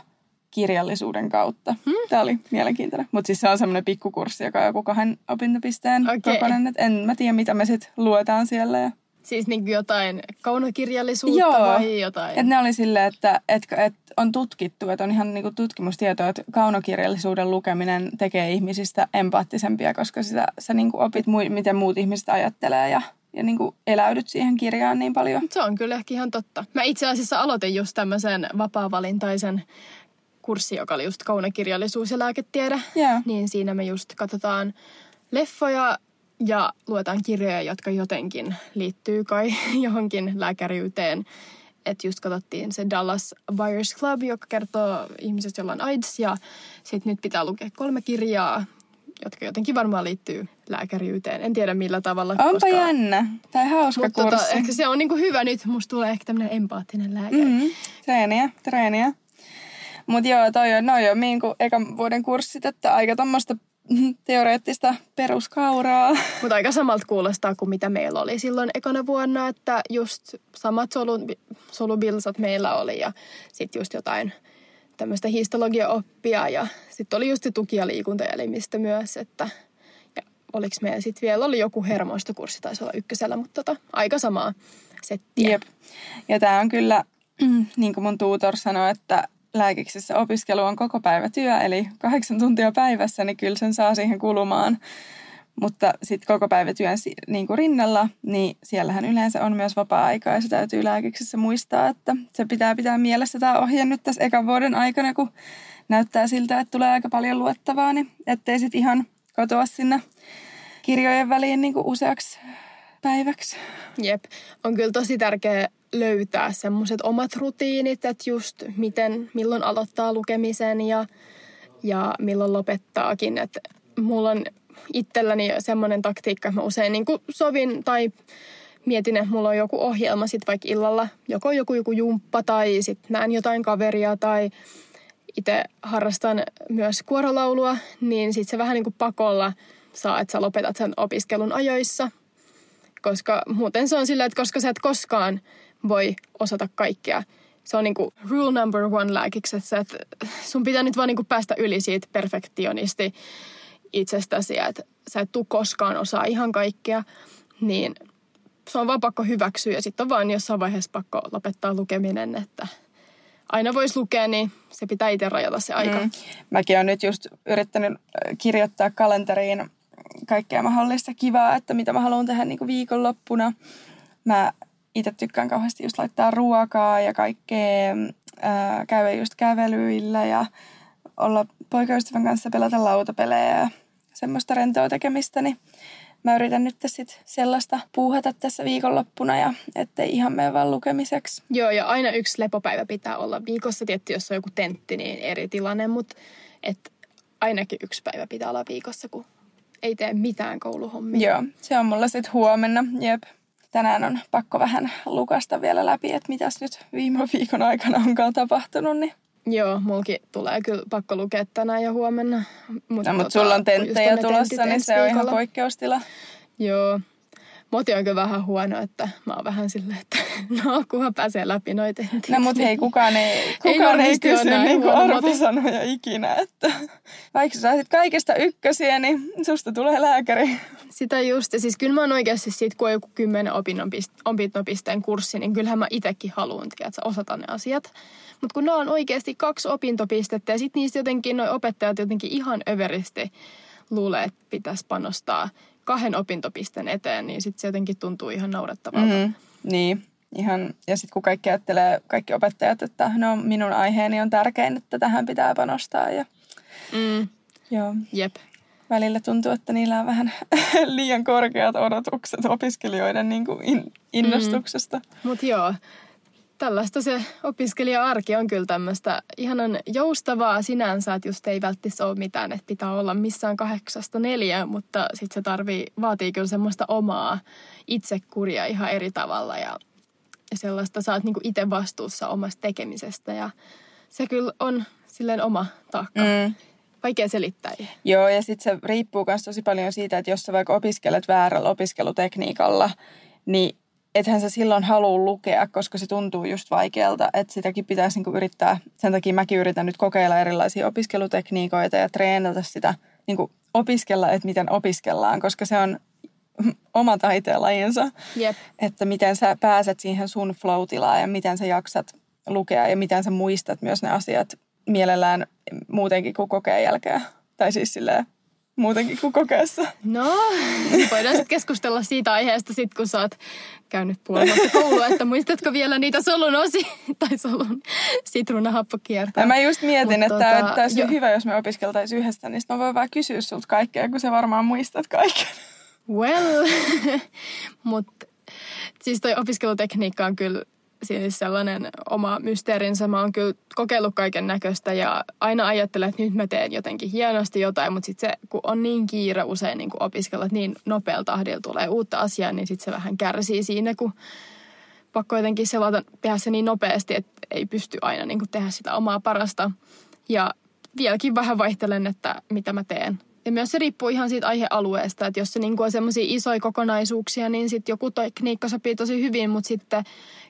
kirjallisuuden kautta. Hmm? Tämä oli mielenkiintoinen. Mutta siis se on semmoinen pikkukurssi, joka on joku kahden opintopisteen okay. kokoinen. En mä tiedä, mitä me sitten luetaan siellä. Ja... Siis niin jotain kaunokirjallisuutta Joo. vai jotain? Et ne oli silleen, että et, et on tutkittu, että on ihan niinku tutkimustietoa, että kaunokirjallisuuden lukeminen tekee ihmisistä empaattisempia, koska sitä, sä niinku opit, mu- miten muut ihmiset ajattelee ja ja niin kuin eläydyt siihen kirjaan niin paljon. Se on kyllä ehkä ihan totta. Mä itse asiassa aloitin just tämmöisen vapaa-valintaisen kurssi, joka oli just kaunokirjallisuus ja lääketiede. Yeah. Niin siinä me just katsotaan leffoja ja luetaan kirjoja, jotka jotenkin liittyy kai johonkin lääkäriyteen. Että just katsottiin se Dallas Buyers Club, joka kertoo ihmisestä, jolla on AIDS. Ja sitten nyt pitää lukea kolme kirjaa, jotka jotenkin varmaan liittyy lääkäriyteen. En tiedä millä tavalla. Onpa koska... jännä. Tai hauska Mutta tota, kurssi. Tota, ehkä se on niinku hyvä nyt. Musta tulee ehkä tämmöinen empaattinen lääkäri. Mm-hmm. Treeniä, treeniä. Mutta joo, toi on, noi on niinku ekan vuoden kurssit, että aika tommoista teoreettista peruskauraa. Mutta aika samalta kuulostaa kuin mitä meillä oli silloin ekana vuonna, että just samat solu, solubilsat meillä oli ja sitten just jotain tämmöistä histologiaoppia ja sitten oli just se tuki- ja liikuntaelimistä myös, että ja oliko meillä sitten vielä, oli joku hermostokurssi, taisi olla ykkösellä, mutta tota, aika samaa settiä. Jep. Ja tämä on kyllä, niin kuin mun tuutor sanoi, että lääkiksessä opiskelu on koko päivä työ, eli kahdeksan tuntia päivässä, niin kyllä sen saa siihen kulumaan. Mutta sitten koko päivä työn niin kuin rinnalla, niin siellähän yleensä on myös vapaa-aikaa ja se täytyy lääkiksessä muistaa, että se pitää pitää mielessä tämä ohje nyt tässä ekan vuoden aikana, kun näyttää siltä, että tulee aika paljon luettavaa, niin ettei sitten ihan kotoa sinne kirjojen väliin niin kuin useaksi päiväksi. Jep, on kyllä tosi tärkeää löytää semmoiset omat rutiinit, että just miten, milloin aloittaa lukemisen ja, ja milloin lopettaakin. Että mulla on itselläni semmoinen taktiikka, että mä usein niin sovin tai mietin, että mulla on joku ohjelma sitten vaikka illalla, joko joku joku jumppa tai sitten näen jotain kaveria tai itse harrastan myös kuorolaulua, niin sitten se vähän niin kuin pakolla saa, että sä lopetat sen opiskelun ajoissa. Koska muuten se on silleen, että koska sä et koskaan voi osata kaikkea. Se on niinku rule number one lääkiksessä, että sun pitää nyt vaan niinku päästä yli siitä perfektionisti itsestäsi, että sä et tuu koskaan osaa ihan kaikkea, niin se on vaan pakko hyväksyä ja sitten on vaan jossain vaiheessa pakko lopettaa lukeminen, että aina voisi lukea, niin se pitää itse rajata se aika. Mm. Mäkin olen nyt just yrittänyt kirjoittaa kalenteriin kaikkea mahdollista kivaa, että mitä mä haluan tehdä niin kuin viikonloppuna. Mä itse tykkään kauheasti just laittaa ruokaa ja kaikkea, ää, käydä just kävelyillä ja olla poikaystävän kanssa pelata lautapelejä ja semmoista rentoa tekemistä, niin mä yritän nyt sit sellaista puuhata tässä viikonloppuna ja ettei ihan mene vaan lukemiseksi. Joo, ja aina yksi lepopäivä pitää olla viikossa. Tietty, jos on joku tentti, niin eri tilanne, mutta et ainakin yksi päivä pitää olla viikossa, kun ei tee mitään kouluhommia. Joo, se on mulla sitten huomenna, jep. Tänään on pakko vähän lukasta vielä läpi, että mitäs nyt viime viikon aikana onkaan tapahtunut, niin Joo, mulki tulee kyllä pakko lukea tänään ja huomenna. Mutta no, tota, sulla on tenttejä tulossa, niin se on ihan poikkeustila. Joo. Moti on kyllä vähän huono, että mä oon vähän silleen, että no kunhan pääsee läpi noita. No mutta hei, kukaan ei, kukaan ei, ei kysy niin arvosanoja ikinä, että vaikka sä saisit kaikista ykkösiä, niin susta tulee lääkäri. Sitä just, ja siis kyllä mä oon oikeasti siitä, kun on joku kymmenen opintopisteen kurssi, niin kyllähän mä itekin haluan, että osata ne asiat. Mutta kun ne on oikeasti kaksi opintopistettä ja sitten niistä jotenkin noi opettajat jotenkin ihan överisti luulee, että pitäisi panostaa kahden opintopisteen eteen, niin sitten se jotenkin tuntuu ihan naurettavalta. Mm, niin, ihan. Ja sitten kun kaikki ajattelee, kaikki opettajat, että no minun aiheeni on tärkein, että tähän pitää panostaa. Ja, mm. Joo. Jep. Välillä tuntuu, että niillä on vähän liian korkeat odotukset opiskelijoiden niin kuin in, innostuksesta. Mm. Mutta joo, tällaista se opiskelija-arki on kyllä tämmöistä ihanan joustavaa sinänsä, että just ei välttämättä ole mitään, että pitää olla missään kahdeksasta neljä, mutta sitten se tarvii, vaatii kyllä semmoista omaa itsekuria ihan eri tavalla ja, ja sellaista oot niinku itse vastuussa omasta tekemisestä ja se kyllä on silleen oma taakka. Mm. Vaikea selittää. Joo, ja sitten se riippuu myös tosi paljon siitä, että jos sä vaikka opiskelet väärällä opiskelutekniikalla, niin ethän sä silloin halua lukea, koska se tuntuu just vaikealta, että sitäkin pitäisi niinku yrittää. Sen takia mäkin yritän nyt kokeilla erilaisia opiskelutekniikoita ja treenata sitä, niinku opiskella, että miten opiskellaan, koska se on oma taiteenlajinsa. Yep. Että miten sä pääset siihen sun flow ja miten sä jaksat lukea ja miten sä muistat myös ne asiat mielellään muutenkin kuin kokeen jälkeen. Tai siis silleen muutenkin kuin kokeessa. No, voidaan sitten keskustella siitä aiheesta sit, kun sä oot käynyt puoli koulua, että muistatko vielä niitä solun osi tai solun sitruunahappokiertoa. Ja mä just mietin, Mut että tota, olisi jo. hyvä, jos me opiskeltaisiin yhdessä, niin mä voin vaan kysyä sulta kaikkea, kun sä varmaan muistat kaiken. Well, mutta siis toi opiskelutekniikka on kyllä siis sellainen oma mysteerinsä. Mä oon kyllä kokeillut kaiken näköistä ja aina ajattelen, että nyt mä teen jotenkin hienosti jotain, mutta sitten se, kun on niin kiire usein niin opiskella, että niin nopealla tahdilla tulee uutta asiaa, niin sitten se vähän kärsii siinä, kun pakko jotenkin selata, tehdä se niin nopeasti, että ei pysty aina niin tehdä sitä omaa parasta. Ja vieläkin vähän vaihtelen, että mitä mä teen. Ja myös se riippuu ihan siitä aihealueesta, että jos se niin on semmoisia isoja kokonaisuuksia, niin sitten joku tekniikka sopii tosi hyvin, mutta sitten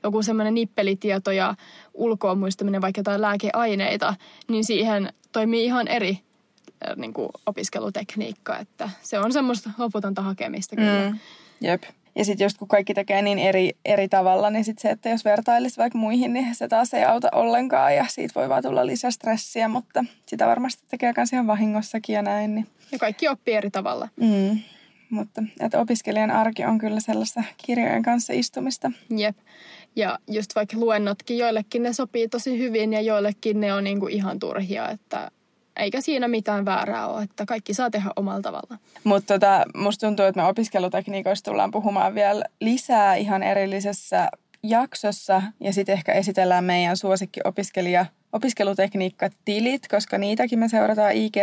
joku semmoinen nippelitieto ja ulkoa muistaminen, vaikka jotain lääkeaineita, niin siihen toimii ihan eri niin kuin opiskelutekniikka, että se on semmoista loputonta hakemista kyllä. Mm, jep. Ja sitten just kun kaikki tekee niin eri, eri tavalla, niin sitten se, että jos vertailisi vaikka muihin, niin se taas ei auta ollenkaan ja siitä voi vaan tulla lisää stressiä, mutta sitä varmasti tekee myös ihan vahingossakin ja näin. Niin. Ja kaikki oppii eri tavalla. Mm. Mutta että opiskelijan arki on kyllä sellaista kirjojen kanssa istumista. Jep. Ja just vaikka luennotkin, joillekin ne sopii tosi hyvin ja joillekin ne on niinku ihan turhia, että eikä siinä mitään väärää ole, että kaikki saa tehdä omalla tavalla. Mutta tota, musta tuntuu, että me opiskelutekniikoista tullaan puhumaan vielä lisää ihan erillisessä jaksossa ja sitten ehkä esitellään meidän suosikkiopiskelija opiskelutekniikka-tilit, koska niitäkin me seurataan ig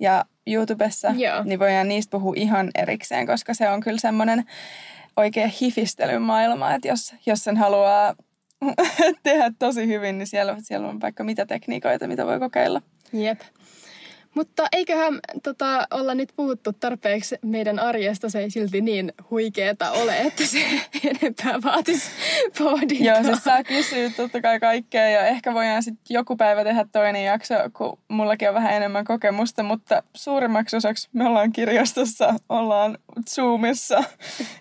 ja YouTubessa, Joo. niin voidaan niistä puhua ihan erikseen, koska se on kyllä semmoinen oikea hifistelymaailma, että jos, jos sen haluaa tehdä tosi hyvin, niin siellä, siellä on vaikka mitä tekniikoita, mitä voi kokeilla. Jep. Mutta eiköhän tota, olla nyt puhuttu tarpeeksi meidän arjesta. Se ei silti niin huikeeta ole, että se enempää vaatisi pohdintaa. Joo, siis saa kysyä totta kai kaikkea ja ehkä voidaan sitten joku päivä tehdä toinen jakso, kun mullakin on vähän enemmän kokemusta, mutta suurimmaksi osaksi me ollaan kirjastossa, ollaan Zoomissa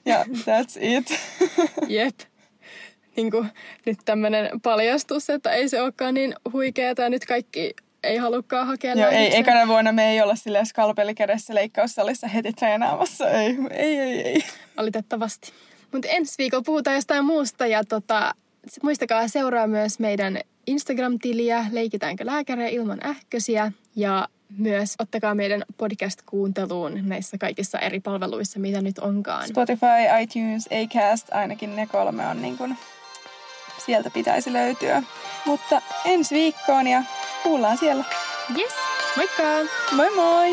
ja that's it. Jep niin kuin, nyt tämmöinen paljastus, että ei se olekaan niin huikeaa. Nyt kaikki ei halukkaan hakea Joo, ei, ekana vuonna me ei olla sille skalpelikädessä leikkaussalissa heti treenaamassa. Ei, ei, ei. ei. Valitettavasti. Mutta ensi viikolla puhutaan jostain muusta ja tota, muistakaa seuraa myös meidän Instagram-tiliä Leikitäänkö lääkäriä ilman ähkösiä ja myös ottakaa meidän podcast-kuunteluun näissä kaikissa eri palveluissa, mitä nyt onkaan. Spotify, iTunes, Acast, ainakin ne kolme on niin kuin, sieltä pitäisi löytyä. Mutta ensi viikkoon ja kuullaan siellä. Yes, moikka! Moi moi!